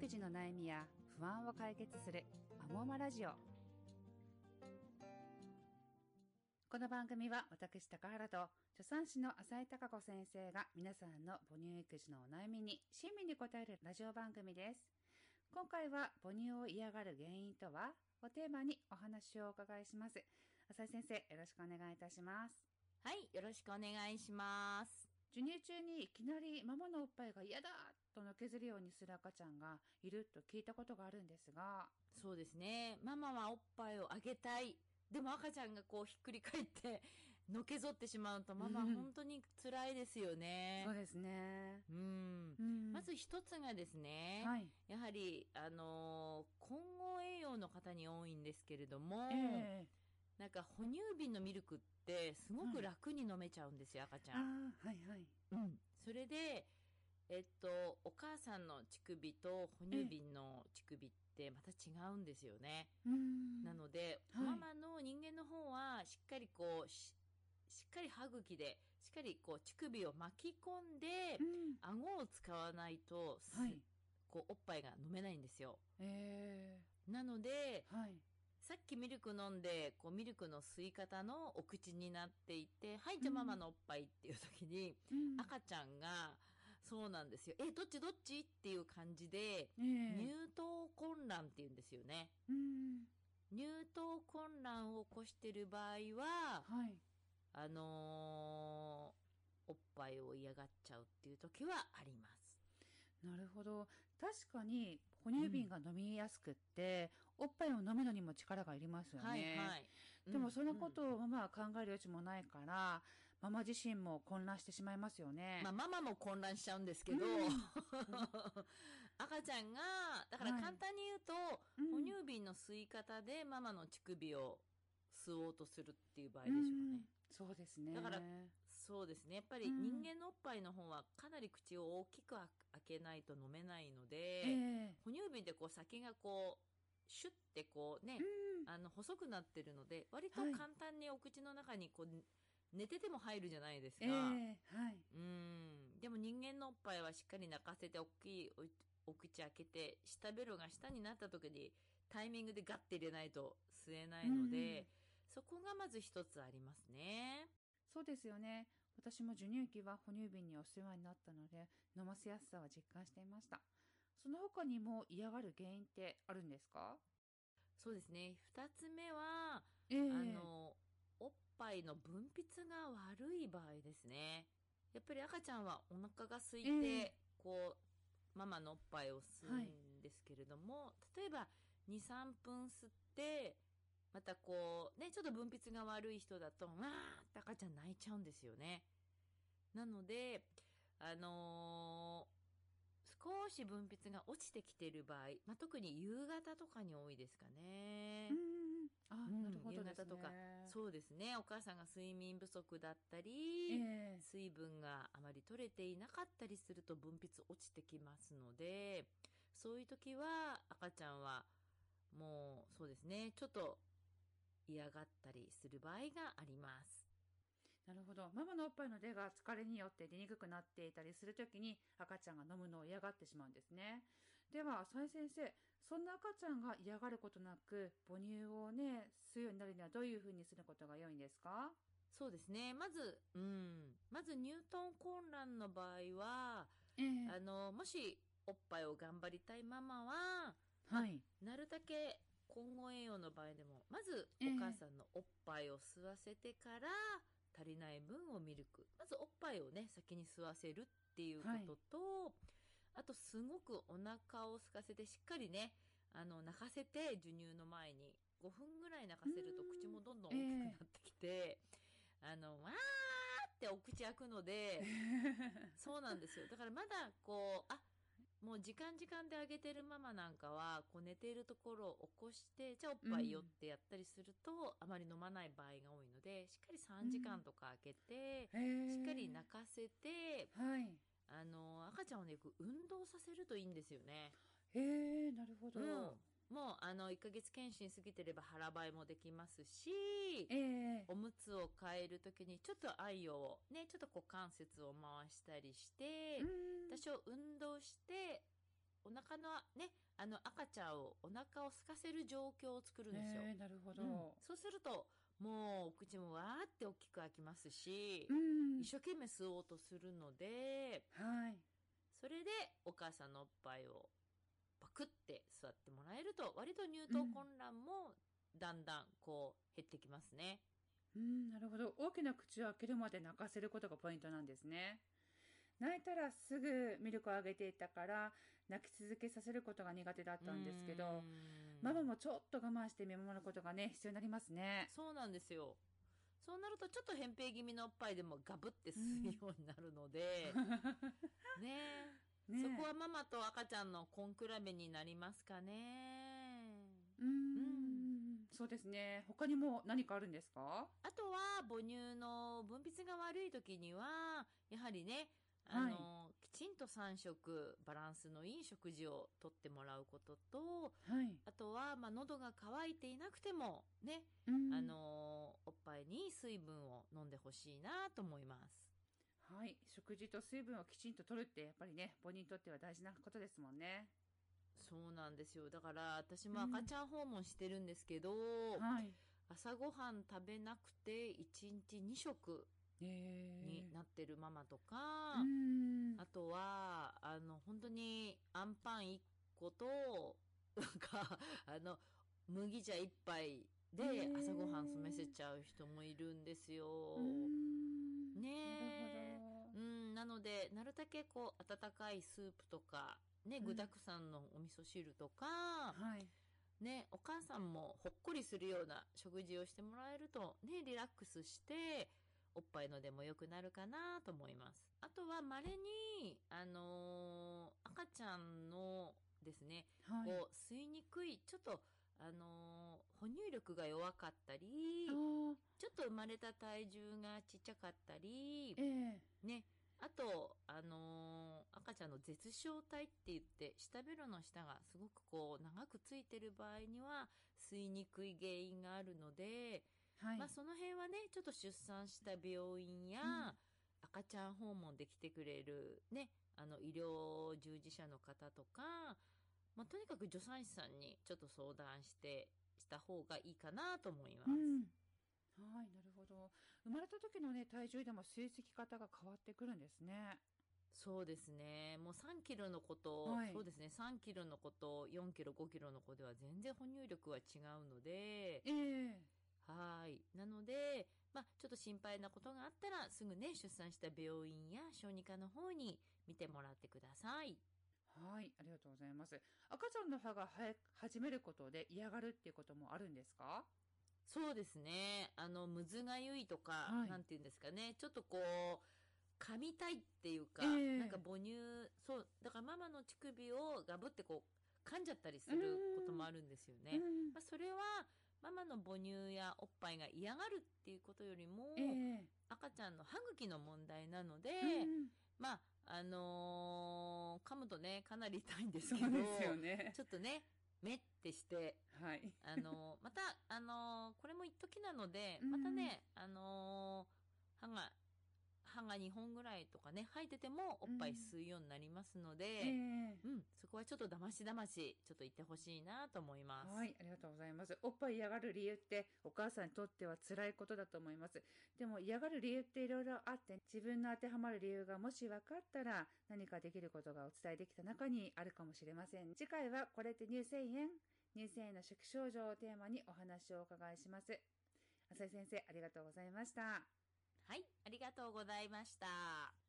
育児の悩みや不安を解決するアモーマラジオ。この番組は私高原と助産師の浅井貴子先生が皆さんの母乳育児のお悩みに親身に答えるラジオ番組です。今回は母乳を嫌がる原因とはをテーマにお話をお伺いします。浅井先生よろしくお願いいたします。はい、よろしくお願いします。授乳中にいきなりママのおっぱいが嫌だとのけずるようにする赤ちゃんがいると聞いたことがあるんですが、そうですね。ママはおっぱいをあげたい。でも赤ちゃんがこうひっくり返って、のけぞってしまうとママうん本当に辛いですよねそう。ですね。うん。うんまず一つがですね、はい。やはり、あのー混合栄養の方に多いんですけれども、ええなんか哺乳瓶のミルクってすごく楽に飲めちゃうんですよ、赤ちゃん。はいはい。うん、それで、えっと、お母さんの乳首と哺乳瓶の乳首ってまた違うんですよね。うんなので、はいママの人間の方はしっかりこうししっかり歯茎でしっかりこう乳首を巻き込んで、うん顎を使わないと、すはい。こうおっぱいが飲めないんですよ。えなのでえ、はい。さっきミルク飲んで、こうミルクの吸い方のお口になっていて、はい、じゃあママのおっぱいっていう時に、うん赤ちゃんが、そうなんですよ。え、どっちどっち？っていう感じで、ええ乳頭混乱って言うんですよね。うん。乳頭混乱を起こしてる場合は、はい。あのーおっぱいを嫌がっちゃうっていう時はあります。なるほど。確かに、哺乳瓶が飲みやすくって、おっぱいを飲むのにも力がいりますよね。はいはい。でもそのこうんとをママは考える余地もないから、ママ自身も混乱してしまいますよね。まあ、ママも混乱しちゃうんですけど、赤ちゃんが、だからはい簡単に言うと、うん哺乳瓶の吸い方でママの乳首を吸おうとするっていう場合でしょうね。うんそうですね。だからそうですね。やっぱりうん人間のおっぱいの方はかなり口を大きく開けないと飲めないので、ええ哺乳瓶ってこう先がこう、シュッてこうね、うんあの細くなってるので、割とはい簡単にお口の中にこう、寝てても入るじゃないですか。ええはい。うん。でも人間のおっぱいはしっかり泣かせて、大きいおお口開けて、下ベロが下になった時にタイミングでガッて入れないと吸えないので、そこがまず一つありますね。そうですよね。私も授乳期は哺乳瓶にお世話になったので、飲ませやすさは実感していました。その他にも嫌がる原因ってあるんですか？そうですね。二つ目は、ええあの、おっぱいの分泌が悪い場合ですね。やっぱり赤ちゃんはお腹が空いて、ええこう、ママのおっぱいを吸うんですけれども、例えば2、3分吸って、またこう、ね、ちょっと分泌が悪い人だと、わーって赤ちゃん泣いちゃうんですよね。なので、あのー少し分泌が落ちてきている場合、まあ、特に夕方とかに多いですかね。うん。あ、うんなるほどね。夕方とかそうですね。お母さんが睡眠不足だったり、ええ水分があまり取れていなかったりすると分泌落ちてきますので、そういう時は赤ちゃんはもうそうですね、ちょっと嫌がったりする場合があります。なるほど。ママのおっぱいの出が疲れによって出にくくなっていたりするときに赤ちゃんが飲むのを嫌がってしまうんですね。では、浅井先生、そんな赤ちゃんが嫌がることなく母乳をね、吸うようになるにはどういうふうにすることが良いんですか？そうですね。まず、うん。まず乳頭混乱の場合は、ええあの、もしおっぱいを頑張りたいママは、はい。なるだけ混合栄養の場合でも、まずええお母さんのおっぱいを吸わせてから、足りない分をミルク。まずおっぱいをね、先に吸わせるっていうことと、あとすごくお腹を空かせてしっかりね、あの、泣かせて授乳の前に5分ぐらい泣かせるとうん口もどんどん大きくなってきて、あの、わーってお口開くので、そうなんですよ。だからまだこう、あ、もう時間時間であげてるママなんかは、こう寝ているところを起こして、じゃあおっぱいよってやったりすると、あまり飲まない場合が多いので、しっかり3時間とか空けて、ししっかり泣かせて、はい。あの、赤ちゃんをね、運動させるといいんですよね。へえ、なるほど。うん。もう、あの、1ヶ月検診過ぎてれば腹ばいもできますし、ええおむつを変えるときに、ちょっと愛を、ね、ちょっと股関節を回したりして、うん多少運動して、お腹のね、あの赤ちゃんをお腹を空かせる状況を作るんですよ。えーなるほど。うんそうすると、もうお口もわーって大きく開きますし、うん。一生懸命吸おうとするので、はい。それでお母さんのおっぱいをパクって座ってもらえると、割と乳頭混乱もだんだんこう減ってきますね。うん、なるほど。大きな口を開けるまで泣かせることがポイントなんですね。泣いたらすぐミルクをあげていたから、泣き続けさせることが苦手だったんですけど、うんママもちょっと我慢して見守ることがね、必要になりますね。そうなんですよ。そうなるとちょっと扁平気味のおっぱいでもガブって吸うようになるので、ねそこはママと赤ちゃんの根比べになりますかね。うーん、そうですね。他にも何かあるんですか？あとは母乳の分泌が悪い時には、やはりね、あの、きちんと3食バランスのいい食事をとってもらうことと、はい。あとは、まあ、喉が渇いていなくても、ね、うんあの、おっぱいに水分を飲んでほしいなと思います。はい。食事と水分をきちんと取るって、やっぱりね、母乳にとっては大事なことですもんね。そうなんですよ。だから、私も赤ちゃん訪問してるんですけど、はい。朝ごはん食べなくて1日2食えになってるママとか、うん。あとは、あの、本当に、アンパン1個と、なんか、あの、麦茶1杯で朝ごはん済ませちゃう人もいるんですよ。うんねえうん、なので、なるだけこう、温かいスープとか、ね、うん具沢山のお味噌汁とか、ほど。はい。ね、お母さんもほっこりするような食事をしてもらえると、ね、リラックスして、おっぱいのでも良くなるかなと思います。あとは、稀に、あのー赤ちゃんのですね、はい。こう、吸いにくい、ちょっと、あのー哺乳力が弱かったり、ちょっと生まれた体重がちっちゃかったり、ええ。ね、あと、あのー赤ちゃんの絶小体って言って、下ベロの下がすごくこう、長くついてる場合には、吸いにくい原因があるので、はい。まあその辺はね、ちょっと出産した病院や、うん。赤ちゃん訪問で来てくれるね、あの医療従事者の方とか、まあとにかく助産師さんにちょっと相談して、した方がいいかなと思います。うん。はい、なるほど。生まれた時のね、体重でも成績方が変わってくるんですね。そうですね。もう3キロの子と、はいそうですね、3キロの子と4キロ、5キロの子では全然哺乳力は違うので、ええはい。なので、まあ、ちょっと心配なことがあったら、すぐね、出産した病院や小児科の方に見てもらってください。はい、ありがとうございます。赤ちゃんの歯が生え始めることで嫌がるっていうこともあるんですか？そうですね。あの、むずがゆいとか、はいなんていうんですかね。ちょっとこう、噛みたいっていうか、ええなんか母乳、そう、だからママの乳首をガブってこう、噛んじゃったりすることもあるんですよね。うんまあ、それは、ママの母乳やおっぱいが嫌がるっていうことよりも、ええ赤ちゃんの歯茎の問題なので、うんまあ、あのー噛むとね、かなり痛いんですそけど、うですよね。ちょっとね、めってして、はい。あのーまた、あのーこれも一時なので、うんまたね、あのが2本ぐらいとかね、生えててもおっぱい吸うようになりますので、ええうん、そこはちょっとだましだまし、ちょっと言ってほしいなと思います。はい、ありがとうございます。おっぱい嫌がる理由ってお母さんにとっては辛いことだと思います。でも嫌がる理由っていろいろあって、自分の当てはまる理由がもし分かったら何かできることがお伝えできた中にあるかもしれません。次回はこれって乳腺炎乳腺炎の初期症状をテーマにお話をお伺いします。浅井先生、ありがとうございました。はい、ありがとうございました。